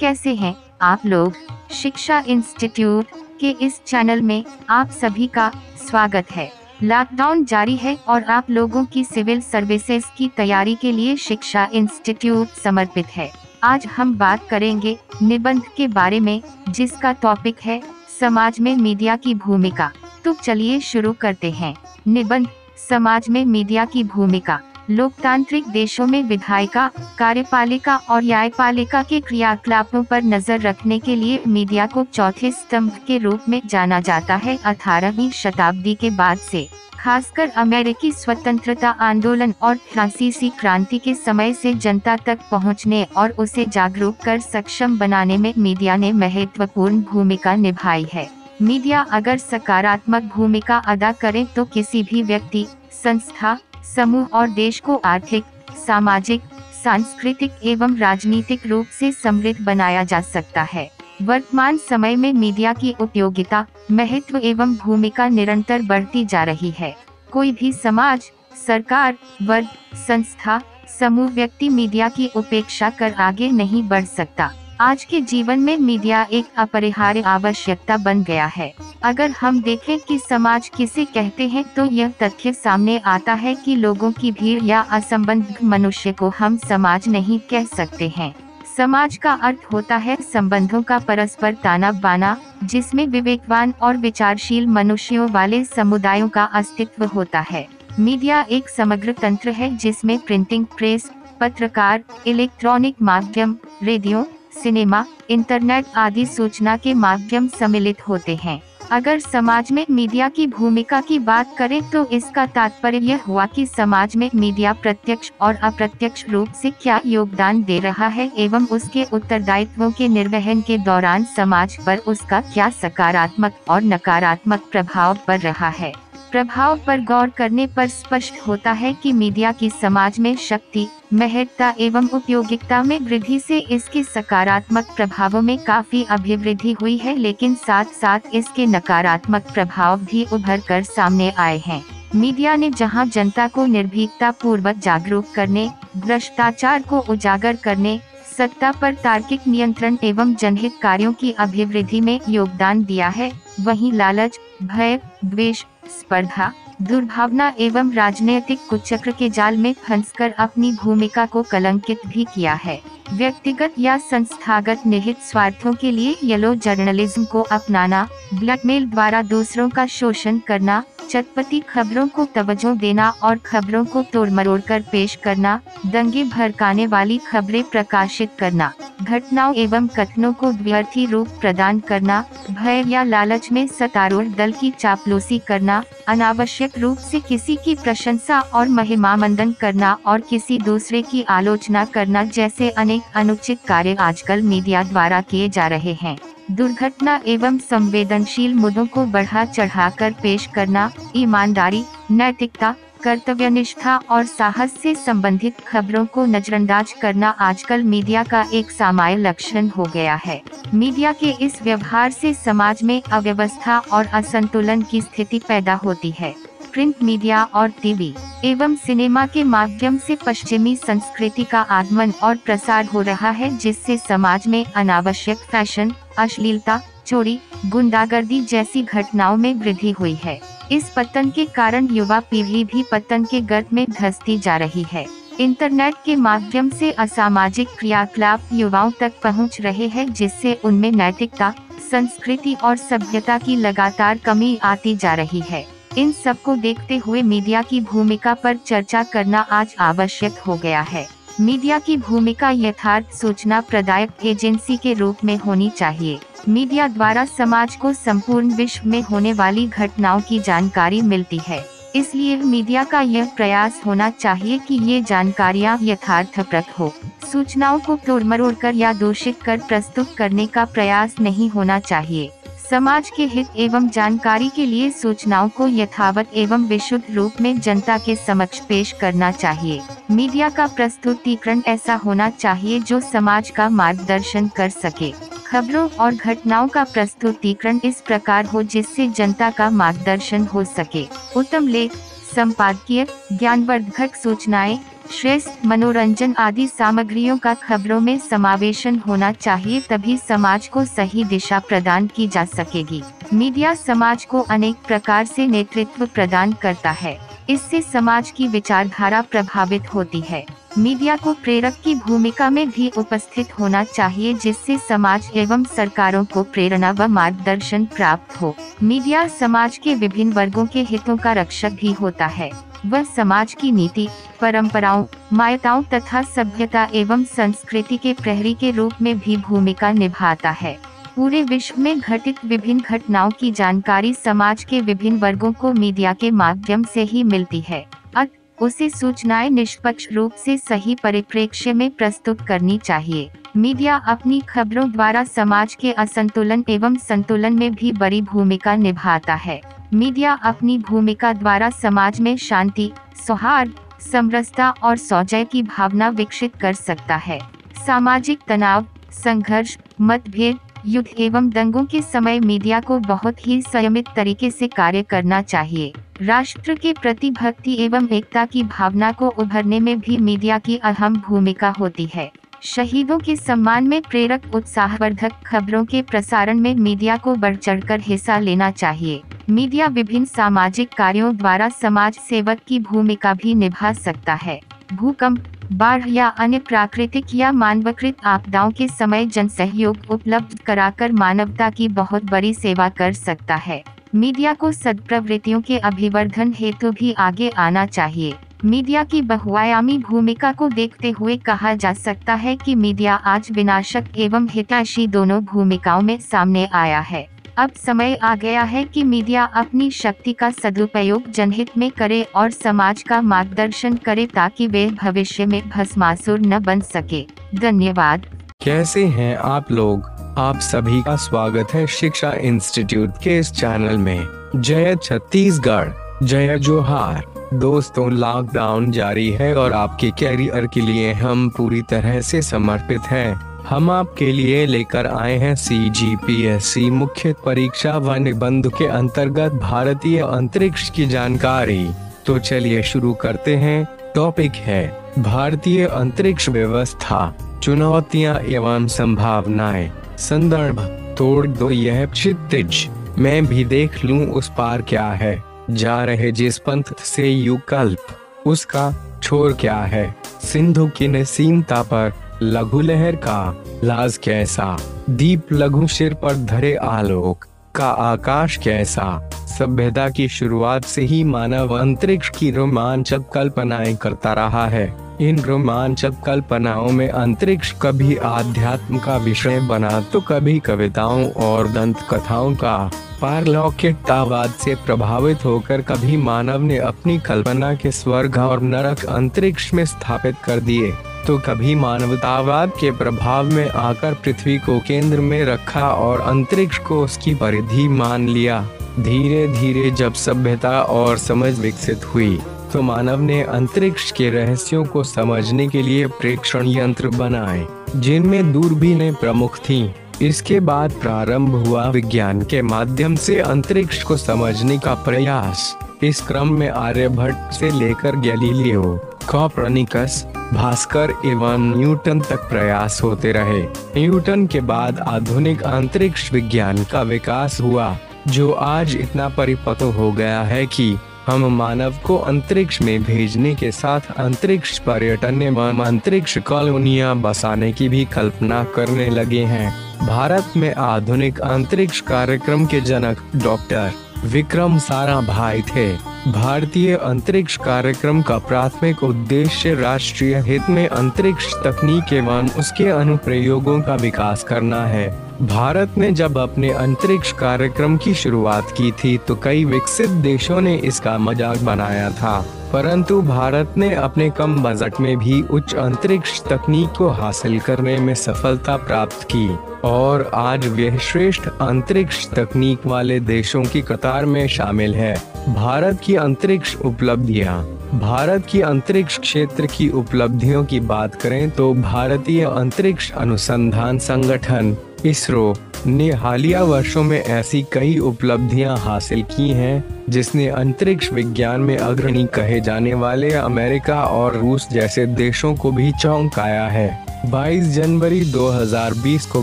कैसे हैं आप लोग? शिक्षा इंस्टीट्यूट के इस चैनल में आप सभी का स्वागत है। लॉकडाउन जारी है और आप लोगों की सिविल सर्विसेज़ की तैयारी के लिए शिक्षा इंस्टीट्यूट समर्पित है। आज हम बात करेंगे निबंध के बारे में, जिसका टॉपिक है समाज में मीडिया की भूमिका। तो चलिए शुरू करते हैं। निबंध समाज में मीडिया की भूमिका। लोकतांत्रिक देशों में विधायिका, कार्यपालिका और न्यायपालिका के क्रियाकलापों पर नज़र रखने के लिए मीडिया को चौथे स्तंभ के रूप में जाना जाता है अठारहवीं शताब्दी के बाद से। खासकर अमेरिकी स्वतंत्रता आंदोलन और फ्रांसीसी क्रांति के समय से जनता तक पहुँचने और उसे जागरूक कर सक्षम बनाने में मीडिया ने महत्वपूर्ण भूमिका निभाई है। मीडिया अगर सकारात्मक भूमिका अदा करे तो किसी भी व्यक्ति, संस्था समूह और देश को आर्थिक, सामाजिक, सांस्कृतिक एवं राजनीतिक रूप से समृद्ध बनाया जा सकता है। वर्तमान समय में मीडिया की उपयोगिता, महत्व एवं भूमिका निरंतर बढ़ती जा रही है। कोई भी समाज, सरकार, वर्ग, संस्था, समूह व्यक्ति मीडिया की उपेक्षा कर आगे नहीं बढ़ सकता। आज के जीवन में मीडिया एक अपरिहार्य आवश्यकता बन गया है। अगर हम देखें कि समाज किसे कहते हैं तो यह तथ्य सामने आता है कि लोगों की भीड़ या असंबंध मनुष्य को हम समाज नहीं कह सकते हैं। समाज का अर्थ होता है संबंधों का परस्पर ताना बाना, जिसमें विवेकवान और विचारशील मनुष्यों वाले समुदायों का अस्तित्व होता है। मीडिया एक समग्र तंत्र है जिसमें प्रिंटिंग प्रेस, पत्रकार, इलेक्ट्रॉनिक माध्यम, रेडियो सिनेमा, इंटरनेट आदि सूचना के माध्यम सम्मिलित होते हैं। अगर समाज में मीडिया की भूमिका की बात करें तो इसका तात्पर्य यह हुआ कि समाज में मीडिया प्रत्यक्ष और अप्रत्यक्ष रूप से क्या योगदान दे रहा है एवं उसके उत्तरदायित्वों के निर्वहन के दौरान समाज पर उसका क्या सकारात्मक और नकारात्मक प्रभाव पड़ रहा है। प्रभाव पर गौर करने पर स्पष्ट होता है कि मीडिया की समाज में शक्ति महत्ता एवं उपयोगिता में वृद्धि से इसके सकारात्मक प्रभावों में काफ़ी अभिवृद्धि हुई है, लेकिन साथ साथ इसके नकारात्मक प्रभाव भी उभर कर सामने आए हैं। मीडिया ने जहाँ जनता को निर्भीकता पूर्वक जागरूक करने, भ्रष्टाचार को उजागर करने, सत्ता पर तार्किक नियंत्रण एवं जनहित कार्यों की अभिवृद्धि में योगदान दिया है, वहीं लालच, भय, द्वेष, स्पर्धा दुर्भावना एवं राजनीतिक कुचक्र के जाल में फंसकर अपनी भूमिका को कलंकित भी किया है। व्यक्तिगत या संस्थागत निहित स्वार्थों के लिए येलो जर्नलिज्म को अपनाना, ब्लैकमेल द्वारा दूसरों का शोषण करना चटपटी खबरों को तवज्जो देना और खबरों को तोड़ मरोड़ कर पेश करना, दंगे भड़काने वाली खबरें प्रकाशित करना, घटनाओं एवं कथनों को व्यर्थी रूप प्रदान करना, भय या लालच में सतारूढ़ दल की चापलूसी करना, अनावश्यक रूप से किसी की प्रशंसा और महिमा मंदन करना और किसी दूसरे की आलोचना करना जैसे अनेक अनुचित कार्य आजकल मीडिया द्वारा किए जा रहे हैं। दुर्घटना एवं संवेदनशील मुद्दों को बढ़ा चढ़ाकर पेश करना, ईमानदारी, नैतिकता, कर्तव्यनिष्ठा और साहस से संबंधित खबरों को नजरअंदाज करना आजकल मीडिया का एक सामान्य लक्षण हो गया है। मीडिया के इस व्यवहार से समाज में अव्यवस्था और असंतुलन की स्थिति पैदा होती है। प्रिंट मीडिया और टीवी एवं सिनेमा के माध्यम से पश्चिमी संस्कृति का आगमन और प्रसार हो रहा है, जिससे समाज में अनावश्यक फ़ैशन, अश्लीलता, चोरी, गुंडागर्दी जैसी घटनाओं में वृद्धि हुई है। इस पतन के कारण युवा पीढ़ी भी पतन के गर्त में धसती जा रही है। इंटरनेट के माध्यम से असामाजिक क्रियाकलाप युवाओं तक पहुँच रहे हैं, जिससे उनमें नैतिकता, संस्कृति और सभ्यता की लगातार कमी आती जा रही है। इन सबको देखते हुए मीडिया की भूमिका पर चर्चा करना आज आवश्यक हो गया है। मीडिया की भूमिका यथार्थ सूचना प्रदायक एजेंसी के रूप में होनी चाहिए। मीडिया द्वारा समाज को संपूर्ण विश्व में होने वाली घटनाओं की जानकारी मिलती है। इसलिए मीडिया का यह प्रयास होना चाहिए कि ये जानकारियाँ यथार्थप्रद हो। सूचनाओं को तोड़ मरोड़ कर या दूषित कर प्रस्तुत करने का प्रयास नहीं होना चाहिए। समाज के हित एवं जानकारी के लिए सूचनाओं को यथावत एवं विशुद्ध रूप में जनता के समक्ष पेश करना चाहिए। मीडिया का प्रस्तुतिकरण ऐसा होना चाहिए जो समाज का मार्गदर्शन कर सके। खबरों और घटनाओं का प्रस्तुतिकरण इस प्रकार हो जिससे जनता का मार्गदर्शन हो सके। उत्तम लेख, संपादकीय, ज्ञानवर्धक सूचनाएँ श्रेष्ठ मनोरंजन आदि सामग्रियों का खबरों में समावेशन होना चाहिए तभी समाज को सही दिशा प्रदान की जा सकेगी। मीडिया समाज को अनेक प्रकार से नेतृत्व प्रदान करता है। इससे समाज की विचारधारा प्रभावित होती है। मीडिया को प्रेरक की भूमिका में भी उपस्थित होना चाहिए जिससे समाज एवं सरकारों को प्रेरणा व मार्गदर्शन प्राप्त हो। मीडिया समाज के विभिन्न वर्गों के हितों का रक्षक भी होता है। वह समाज की नीति, परंपराओं मायताओं तथा सभ्यता एवं संस्कृति के प्रहरी के रूप में भी भूमिका निभाता है। पूरे विश्व में घटित विभिन्न घटनाओं की जानकारी समाज के विभिन्न वर्गों को मीडिया के माध्यम से ही मिलती है। अत, उसे सूचनाएँ निष्पक्ष रूप से सही परिप्रेक्ष्य में प्रस्तुत करनी चाहिए। मीडिया अपनी खबरों द्वारा समाज के असंतुलन एवं संतुलन में भी बड़ी भूमिका निभाता है। मीडिया अपनी भूमिका द्वारा समाज में शांति, सौहार्द, समरसता और सौजय की भावना विकसित कर सकता है। सामाजिक तनाव, संघर्ष, मतभेद, युद्ध एवं दंगों के समय मीडिया को बहुत ही संयमित तरीके से कार्य करना चाहिए। राष्ट्र के प्रति भक्ति एवं एकता की भावना को उभरने में भी मीडिया की अहम भूमिका होती है। शहीदों के सम्मान में प्रेरक, उत्साहवर्धक खबरों के प्रसारण में मीडिया को बढ़ चढ़कर हिस्सा लेना चाहिए। मीडिया विभिन्न सामाजिक कार्यों द्वारा समाज सेवक की भूमिका भी निभा सकता है। भूकंप, बाढ़ या अन्य प्राकृतिक या मानवकृत आपदाओं के समय जन सहयोग उपलब्ध कराकर मानवता की बहुत बड़ी सेवा कर सकता है। मीडिया को सदप्रवृत्तियों के अभिवर्धन हेतु भी आगे आना चाहिए। मीडिया की बहुआयामी भूमिका को देखते हुए कहा जा सकता है कि मीडिया आज विनाशक एवं हितैषी दोनों भूमिकाओं में सामने आया है। अब समय आ गया है कि मीडिया अपनी शक्ति का सदुपयोग जनहित में करे और समाज का मार्गदर्शन करे ताकि वे भविष्य में भस्मासुर न बन सके। धन्यवाद। कैसे हैं आप लोग? आप सभी का स्वागत है शिक्षा इंस्टीट्यूट के इस चैनल में। जय छत्तीसगढ़, जय जोहार। दोस्तों लॉकडाउन जारी है और आपके कैरियर के लिए हम पूरी तरह से समर्पित हैं। हम आपके लिए लेकर आए हैं सी जी पी एस सी मुख्य परीक्षा व निबंध के अंतर्गत भारतीय अंतरिक्ष की जानकारी। तो चलिए शुरू करते हैं। टॉपिक है, भारतीय अंतरिक्ष व्यवस्था, चुनौतियाँ एवं संभावनाएँ। संदर्भ, तोड़ दो यह क्षितिज। मैं भी देख लूँ उस पार क्या है। जा रहे जिस पंथ से युकल्प उसका छोर क्या है? सिंधु की नसीमता पर लघु लहर का लाज कैसा? दीप लघु सिर पर धरे आलोक का आकाश कैसा? सभ्यता की शुरुआत से ही मानव अंतरिक्ष की रोमांचक कल्पनाएँ करता रहा है। इन रोमांचक कल्पनाओं में अंतरिक्ष कभी आध्यात्म का विषय बना तो कभी कविताओं और दंत कथाओं का। पारलौकिकतावाद से प्रभावित होकर कभी मानव ने अपनी कल्पना के स्वर्ग और नरक अंतरिक्ष में स्थापित कर दिए तो कभी मानवतावाद के प्रभाव में आकर पृथ्वी को केंद्र में रखा और अंतरिक्ष को उसकी परिधि मान लिया। धीरे धीरे जब सभ्यता और समझ विकसित हुई तो मानव ने अंतरिक्ष के रहस्यों को समझने के लिए प्रेक्षण यंत्र बनाए, जिनमें दूरबीनें प्रमुख थीं। इसके बाद प्रारंभ हुआ विज्ञान के माध्यम से अंतरिक्ष को समझने का प्रयास इस क्रम में आर्यभट्ट से लेकर गैलीलियो, कॉपरनिकस, भास्कर एवं न्यूटन तक प्रयास होते रहे न्यूटन के बाद आधुनिक अंतरिक्ष विज्ञान का विकास हुआ, जो आज इतना परिपक्व हो गया है कि हम मानव को अंतरिक्ष में भेजने के साथ अंतरिक्ष पर्यटन एवं अंतरिक्ष कॉलोनिया बसाने की भी कल्पना करने लगे हैं। भारत में आधुनिक अंतरिक्ष कार्यक्रम के जनक डॉक्टर विक्रम सारा भाई थे। भारतीय अंतरिक्ष कार्यक्रम का प्राथमिक उद्देश्य राष्ट्रीय हित में अंतरिक्ष तकनीक एवं उसके अनुप्रयोगों का विकास करना है। भारत ने जब अपने अंतरिक्ष कार्यक्रम की शुरुआत की थी तो कई विकसित देशों ने इसका मज़ाक बनाया था। परंतु भारत ने अपने कम बजट में भी उच्च अंतरिक्ष तकनीक को हासिल करने में सफलता प्राप्त की। और आज वह श्रेष्ठ अंतरिक्ष तकनीक वाले देशों की कतार में शामिल है। भारत की अंतरिक्ष उपलब्धियाँ। भारत की अंतरिक्ष क्षेत्र की उपलब्धियों की बात करें तो भारतीय अंतरिक्ष अनुसंधान संगठन इसरो ने हालिया वर्षों में ऐसी कई उपलब्धियाँ हासिल की हैं, जिसने अंतरिक्ष विज्ञान में अग्रणी कहे जाने वाले अमेरिका और रूस जैसे देशों को भी चौंकाया है। 22 जनवरी 2020 को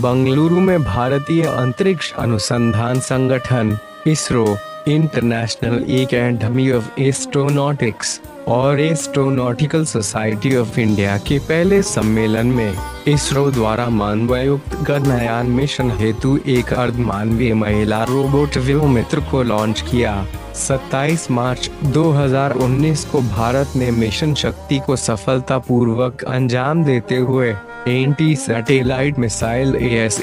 बंगलुरु में भारतीय अंतरिक्ष अनुसंधान संगठन, ISRO international academy of astronautics और एस्ट्रोनॉटिकल सोसाइटी ऑफ़ इंडिया के पहले सम्मेलन में इसरो द्वारा मानवयुक्त गगनयान मिशन हेतु एक अर्धमानवीय महिला रोबोट व्योमित्र को लॉन्च किया। 27 मार्च 2019 को भारत ने मिशन शक्ति को सफलतापूर्वक अंजाम देते हुए anti satellite missile A S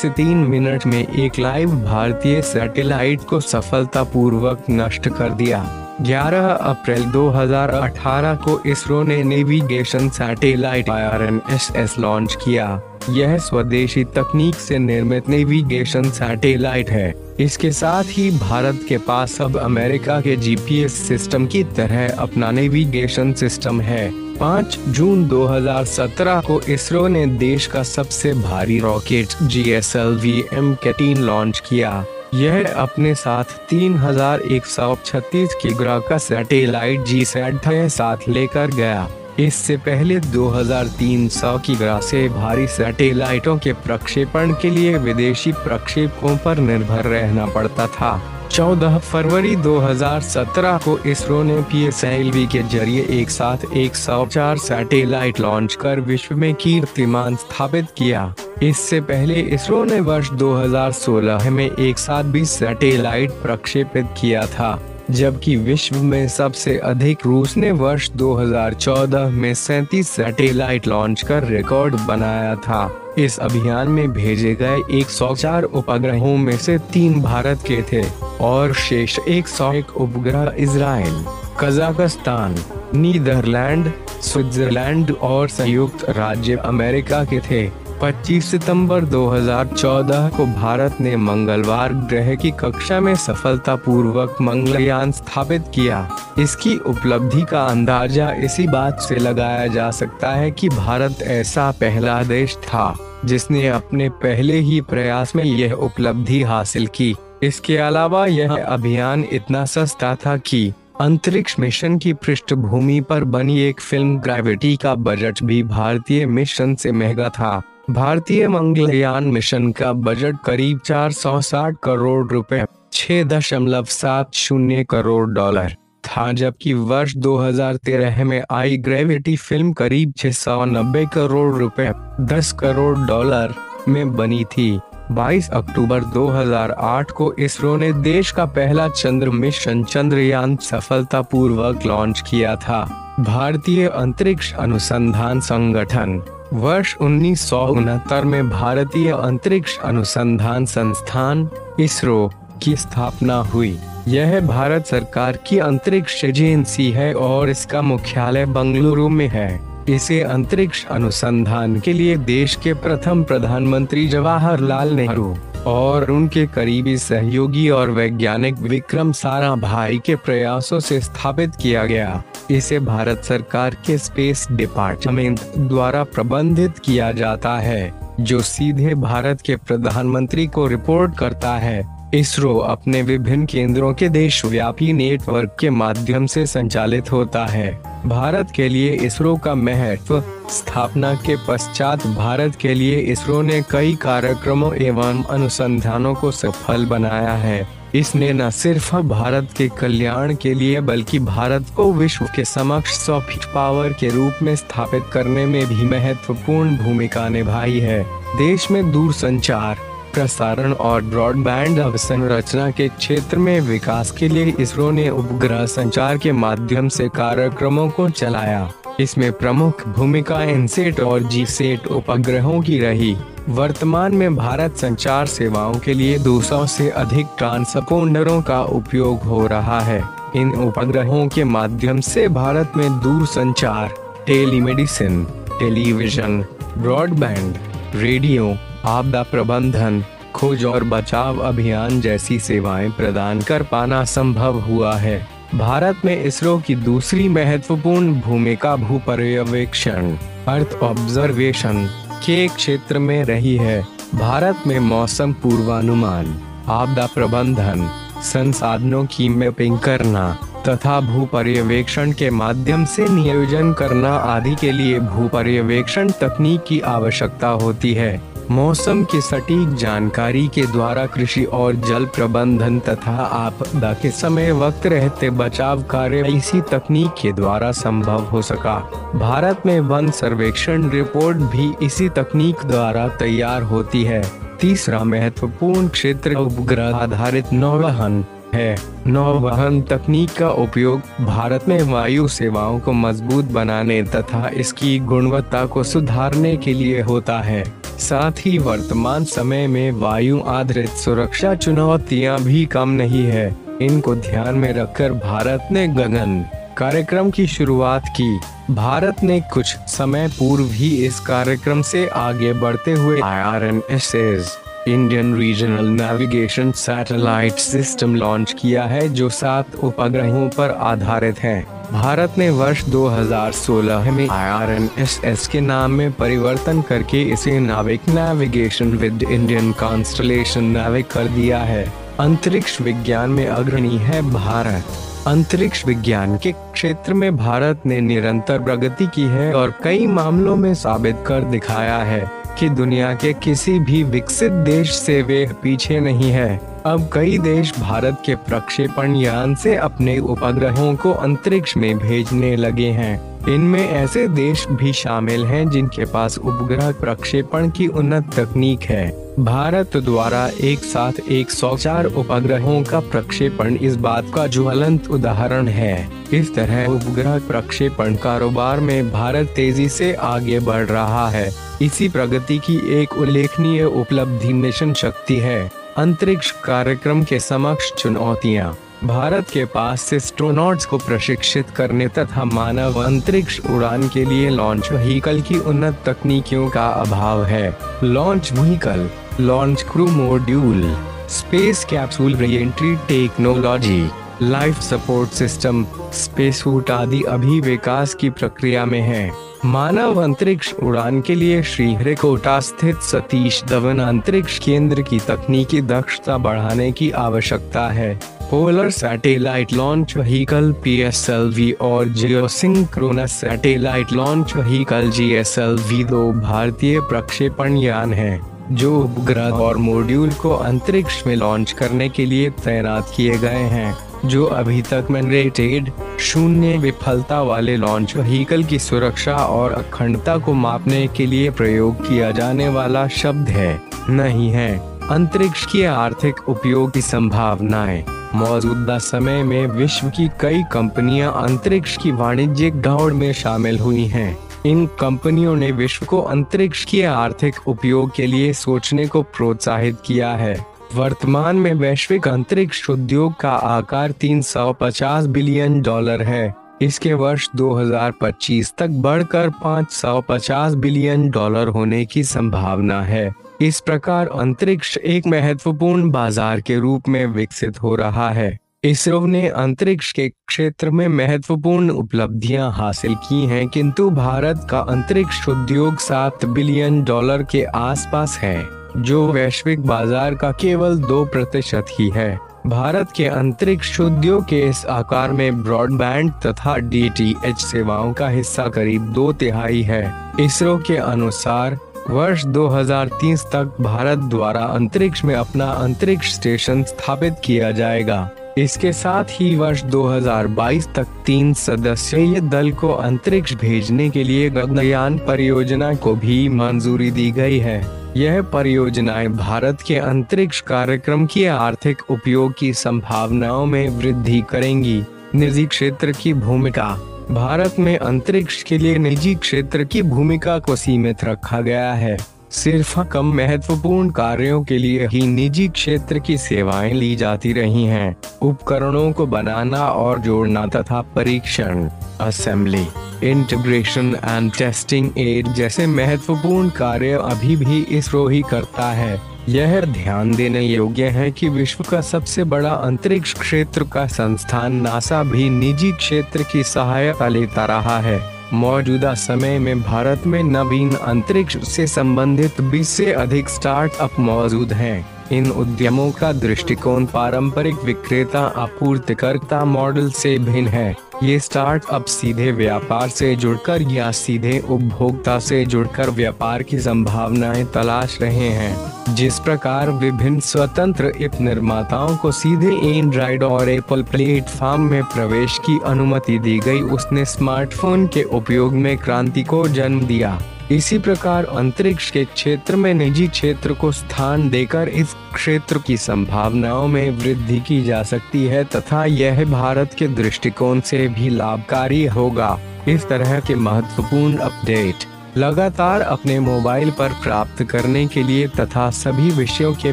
से तीन मिनट में एक लाइव भारतीय सैटेलाइट को सफलतापूर्वक नष्ट कर दिया। 11 अप्रैल 2018 को इसरो ने नेविगेशन सैटेलाइट आई लॉन्च किया। यह स्वदेशी तकनीक से निर्मित नेविगेशन सैटेलाइट है। इसके साथ ही भारत के पास अब अमेरिका के जीपीएस सिस्टम की तरह अपना नेविगेशन सिस्टम है। 5 जून 2017 को इसरो ने देश का सबसे भारी rocket G S L V M कैटीन launch किया। यह अपने साथ तीन हज़ार एक सौ 3136 किग्रा का सैटेलाइट जी सेट साथ लेकर गया। इससे पहले 2300 किग्रा से भारी सैटेलाइटों के प्रक्षेपण के लिए विदेशी प्रक्षेपकों पर निर्भर रहना पड़ता था। 14 फरवरी 2017 को इसरो ने पीएसएलवी के ज़रिए एक साथ 104 सैटेलाइट लॉन्च कर विश्व में कीर्तिमान स्थापित किया। इससे पहले इसरो ने वर्ष 2016 में एक साथ बीस सैटेलाइट प्रक्षेपित किया था, जबकि विश्व में सबसे अधिक रूस ने वर्ष 2014 में सैतीस सैटेलाइट लॉन्च कर रिकॉर्ड बनाया था। इस अभियान में भेजे गए 104 उपग्रहों में से तीन भारत के थे और शेष 101 उपग्रह इसराइल कजाकिस्तान, नीदरलैंड, स्विट्जरलैंड और संयुक्त राज्य अमेरिका के थे। 25 सितंबर 2014 को भारत ने मंगलवार ग्रह की कक्षा में सफलतापूर्वक मंगलयान स्थापित किया। इसकी उपलब्धि का अंदाज़ा इसी बात से लगाया जा सकता है कि भारत ऐसा पहला देश था, जिसने अपने पहले ही प्रयास में यह उपलब्धि हासिल की। इसके अलावा यह अभियान इतना सस्ता था कि अंतरिक्ष मिशन की पृष्ठभूमि पर बनी एक फ़िल्म ग्रेविटी का बजट भी भारतीय मिशन से महँगा था। भारतीय मंगलयान मिशन का बजट करीब 460 करोड़ रुपए, छह दशमलव सात शून्य करोड़ डॉलर था, जबकि वर्ष 2013 में आई ग्रेविटी फ़िल्म करीब 690 करोड़ रुपए 10 करोड़ डॉलर में बनी थी। 22 अक्टूबर 2008 को इसरो ने देश का पहला चंद्र मिशन चंद्रयान सफलतापूर्वक लॉन्च किया था। भारतीय अंतरिक्ष अनुसंधान संगठन वर्ष उन्नीस सौ उनहत्तर में भारतीय अंतरिक्ष अनुसंधान संस्थान, इसरो, की स्थापना हुई। यह भारत सरकार की अंतरिक्ष एजेंसी है और इसका मुख्यालय बंगलुरु में है। इसे अंतरिक्ष अनुसंधान के लिए देश के प्रथम प्रधानमंत्री जवाहरलाल नेहरू और उनके करीबी सहयोगी और वैज्ञानिक विक्रम सारा भाई के प्रयासों से स्थापित किया गया। इसे भारत सरकार के स्पेस डिपार्टमेंट द्वारा प्रबंधित किया जाता है, जो सीधे भारत के प्रधानमंत्री को रिपोर्ट करता है। इसरो अपने विभिन्न केंद्रों के देशव्यापी नेटवर्क के माध्यम से संचालित होता है। भारत के लिए इसरो का महत्व स्थापना के पश्चात भारत के लिए इसरो ने कई कार्यक्रमों एवं अनुसंधानों को सफल बनाया है। इसने न सिर्फ़ भारत के कल्याण के लिए बल्कि भारत को विश्व के समक्ष सॉफ्ट पावर के रूप में स्थापित करने में भी महत्वपूर्ण भूमिका निभाई है। देश में दूर संचार प्रसारण और ब्रॉडबैंड अवसंरचना के क्षेत्र में विकास के लिए इसरो ने उपग्रह संचार के माध्यम से कार्यक्रमों को चलाया। इसमें प्रमुख भूमिका इनसेट और जी सेट उपग्रहों की रही। वर्तमान में भारत संचार सेवाओं के लिए 200 से अधिक ट्रांसपोंडरों का उपयोग हो रहा है। इन उपग्रहों के माध्यम से भारत में दूर संचार टेलीमेडिसिन, टेलीविज़न, ब्रॉडबैंड, रेडियो, आपदा प्रबंधन, खोज और बचाव अभियान जैसी सेवाएँ प्रदान कर पाना संभव हुआ है। भारत में इसरो की दूसरी महत्वपूर्ण भूमिका भू पर्यवेक्षण अर्थ ऑब्जर्वेशन के क्षेत्र में रही है। भारत में मौसम पूर्वानुमान, आपदा प्रबंधन, संसाधनों की मैपिंग करना तथा भू पर्यवेक्षण के माध्यम से नियोजन करना आदि के लिए भू पर्यवेक्षण तकनीक की आवश्यकता होती है। मौसम की सटीक जानकारी के द्वारा कृषि और जल प्रबंधन तथा आपदा के समय वक्त रहते बचाव कार्य इसी तकनीक के द्वारा संभव हो सका। भारत में वन सर्वेक्षण रिपोर्ट भी इसी तकनीक द्वारा तैयार होती है। तीसरा महत्वपूर्ण क्षेत्र उपग्रह आधारित नौवहन है। नौवहन तकनीक का उपयोग भारत में वायु सेवाओं को मज़बूत बनाने तथा इसकी गुणवत्ता को सुधारने के लिए होता है। साथ ही वर्तमान समय में वायु आधारित सुरक्षा चुनौतियाँ भी कम नहीं है। इनको ध्यान में रखकर भारत ने गगन कार्यक्रम की शुरुआत की। भारत ने कुछ समय पूर्व ही इस कार्यक्रम से आगे बढ़ते हुए I R N S S Indian regional navigation satellite system launch किया है, जो सात उपग्रहों पर आधारित है। भारत ने वर्ष 2016 में IRNSS के नाम में परिवर्तन करके इसे नाविक नेविगेशन विद इंडियन कॉन्स्टलेशन नाविक कर दिया है। अंतरिक्ष विज्ञान में अग्रणी है भारत। अंतरिक्ष विज्ञान के क्षेत्र में भारत ने निरंतर प्रगति की है और कई मामलों में साबित कर दिखाया है कि दुनिया के किसी भी विकसित देश से वे पीछे नहीं है। अब कई देश भारत के प्रक्षेपण यान से अपने उपग्रहों को अंतरिक्ष में भेजने लगे हैं। इनमें ऐसे देश भी शामिल हैं जिनके पास उपग्रह प्रक्षेपण की उन्नत तकनीक है। भारत द्वारा एक साथ 104 उपग्रहों का प्रक्षेपण इस बात का ज्वलंत उदाहरण है। इस तरह उपग्रह प्रक्षेपण कारोबार में भारत तेज़ी से आगे बढ़ रहा है। इसी प्रगति की एक उल्लेखनीय उपलब्धि मिशन शक्ति है। अंतरिक्ष कार्यक्रम के समक्ष चुनौतियाँ। भारत के पास एस्ट्रोनॉट्स को प्रशिक्षित करने तथा मानव अंतरिक्ष उड़ान के लिए लॉन्च व्हीकल की उन्नत तकनीकियों का अभाव है। Launch vehicle launch crew module space capsule re entry technology life support system space suit आदि अभी विकास की प्रक्रिया में है। मानव अंतरिक्ष उड़ान के लिए श्रीहरिकोटा स्थित सतीश धवन अंतरिक्ष केंद्र की तकनीकी दक्षता बढ़ाने की आवश्यकता है। Polar satellite launch vehicle P और geosynchronous satellite launch vehicle G दो भारतीय प्रक्षेपण यान हैं, जो उपग्रह और मॉड्यूल को अंतरिक्ष में लॉन्च करने के लिए तैनात किए गए हैं। जो अभी तक मैंडेटेड शून्य विफलता वाले लॉन्च व्हीकल की सुरक्षा और अखंडता को मापने के लिए प्रयोग किया जाने वाला शब्द है, नहीं है। अंतरिक्ष की आर्थिक उपयोग की संभावनाएँ। मौजूदा समय में विश्व की कई कंपनियाँ अंतरिक्ष की वाणिज्यिक दौड़ में शामिल हुई हैं। इन कंपनियों ने विश्व को अंतरिक्ष के आर्थिक उपयोग के लिए सोचने को प्रोत्साहित किया है। वर्तमान में वैश्विक अंतरिक्ष उद्योग का आकार 350 बिलियन डॉलर है। इसके वर्ष 2025 तक बढ़कर 550 बिलियन डॉलर होने की संभावना है। इस प्रकार अंतरिक्ष एक महत्वपूर्ण बाज़ार के रूप में विकसित हो रहा है। इसरो ने अंतरिक्ष के क्षेत्र में महत्वपूर्ण उपलब्धियाँ हासिल की हैं, किंतु भारत का अंतरिक्ष उद्योग सात बिलियन डॉलर के आसपास है, जो वैश्विक बाज़ार का केवल दो प्रतिशत ही है। भारत के अंतरिक्ष उद्योग के इस आकार में ब्रॉडबैंड तथा डीटीएच सेवाओं का हिस्सा करीब दो तिहाई है। इसरो के अनुसार, वर्ष 2030 तक भारत द्वारा अंतरिक्ष में अपना अंतरिक्ष स्टेशन स्थापित किया जाएगा। इसके साथ ही वर्ष 2022 तक तीन सदस्यीय दल को अंतरिक्ष भेजने के लिए गगनयान परियोजना को भी मंजूरी दी गई है। यह परियोजनाएँ भारत के अंतरिक्ष कार्यक्रम की आर्थिक उपयोग की संभावनाओं में वृद्धि करेंगी। निजी क्षेत्र की भूमिका। भारत में अंतरिक्ष के लिए निजी क्षेत्र की भूमिका को सीमित रखा गया है। सिर्फ़ कम महत्वपूर्ण कार्यों के लिए ही निजी क्षेत्र की सेवाएँ ली जाती रही हैं। उपकरणों को बनाना और जोड़ना तथा परीक्षण असेंबली इंटीग्रेशन एंड टेस्टिंग एड जैसे महत्वपूर्ण कार्य अभी भी इसरो ही करता है यह ध्यान देने योग्य है कि विश्व का सबसे बड़ा अंतरिक्ष क्षेत्र का संस्थान नासा भी निजी क्षेत्र की सहायता लेता रहा है मौजूदा समय में भारत में नवीन अंतरिक्ष से संबंधित 20 से अधिक स्टार्टअप मौजूद हैं। इन उद्यमों का दृष्टिकोण पारंपरिक विक्रेता आपूर्तिकर्ता मॉडल से भिन्न है। ये स्टार्टअप सीधे व्यापार से जुड़कर या सीधे उपभोक्ता से जुड़कर व्यापार की संभावनाएँ तलाश रहे हैं, जिस प्रकार विभिन्न स्वतंत्र ऐप निर्माताओं को सीधे एंड्राइड और एप्पल प्लेटफॉर्म में प्रवेश की अनुमति दी गई, उसने स्मार्टफ़ोन के उपयोग में क्रांति को जन्म दिया। इसी प्रकार अंतरिक्ष के क्षेत्र में निजी क्षेत्र को स्थान देकर इस क्षेत्र की संभावनाओं में वृद्धि की जा सकती है तथा यह भारत के दृष्टिकोण से भी लाभकारी होगा। इस तरह के महत्वपूर्ण अपडेट लगातार अपने मोबाइल पर प्राप्त करने के लिए तथा सभी विषयों के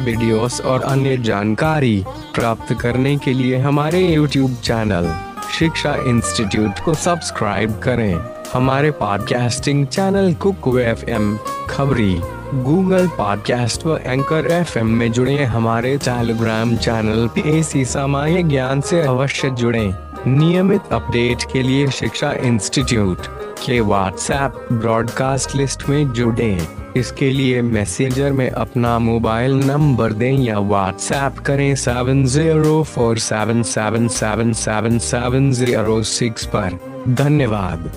वीडियोस और अन्य जानकारी प्राप्त करने के लिए हमारे YouTube चैनल शिक्षा इंस्टीट्यूट को सब्सक्राइब करें। हमारे podcasting channel Kuku F M Khabri Google podcast व एंकर एफ़ एम में जुड़े हमारे टेलीग्राम चैनल ऐसी सामान्य ज्ञान से अवश्य जुड़े। नियमित अपडेट के लिए शिक्षा इंस्टीट्यूट के व्हाट्सएप ब्रॉडकास्ट लिस्ट में जुड़े। इसके लिए मैसेजर में अपना मोबाइल नंबर दें या व्हाट्सएप करें seven zero four seven seven seven seven seven zero six पर। धन्यवाद।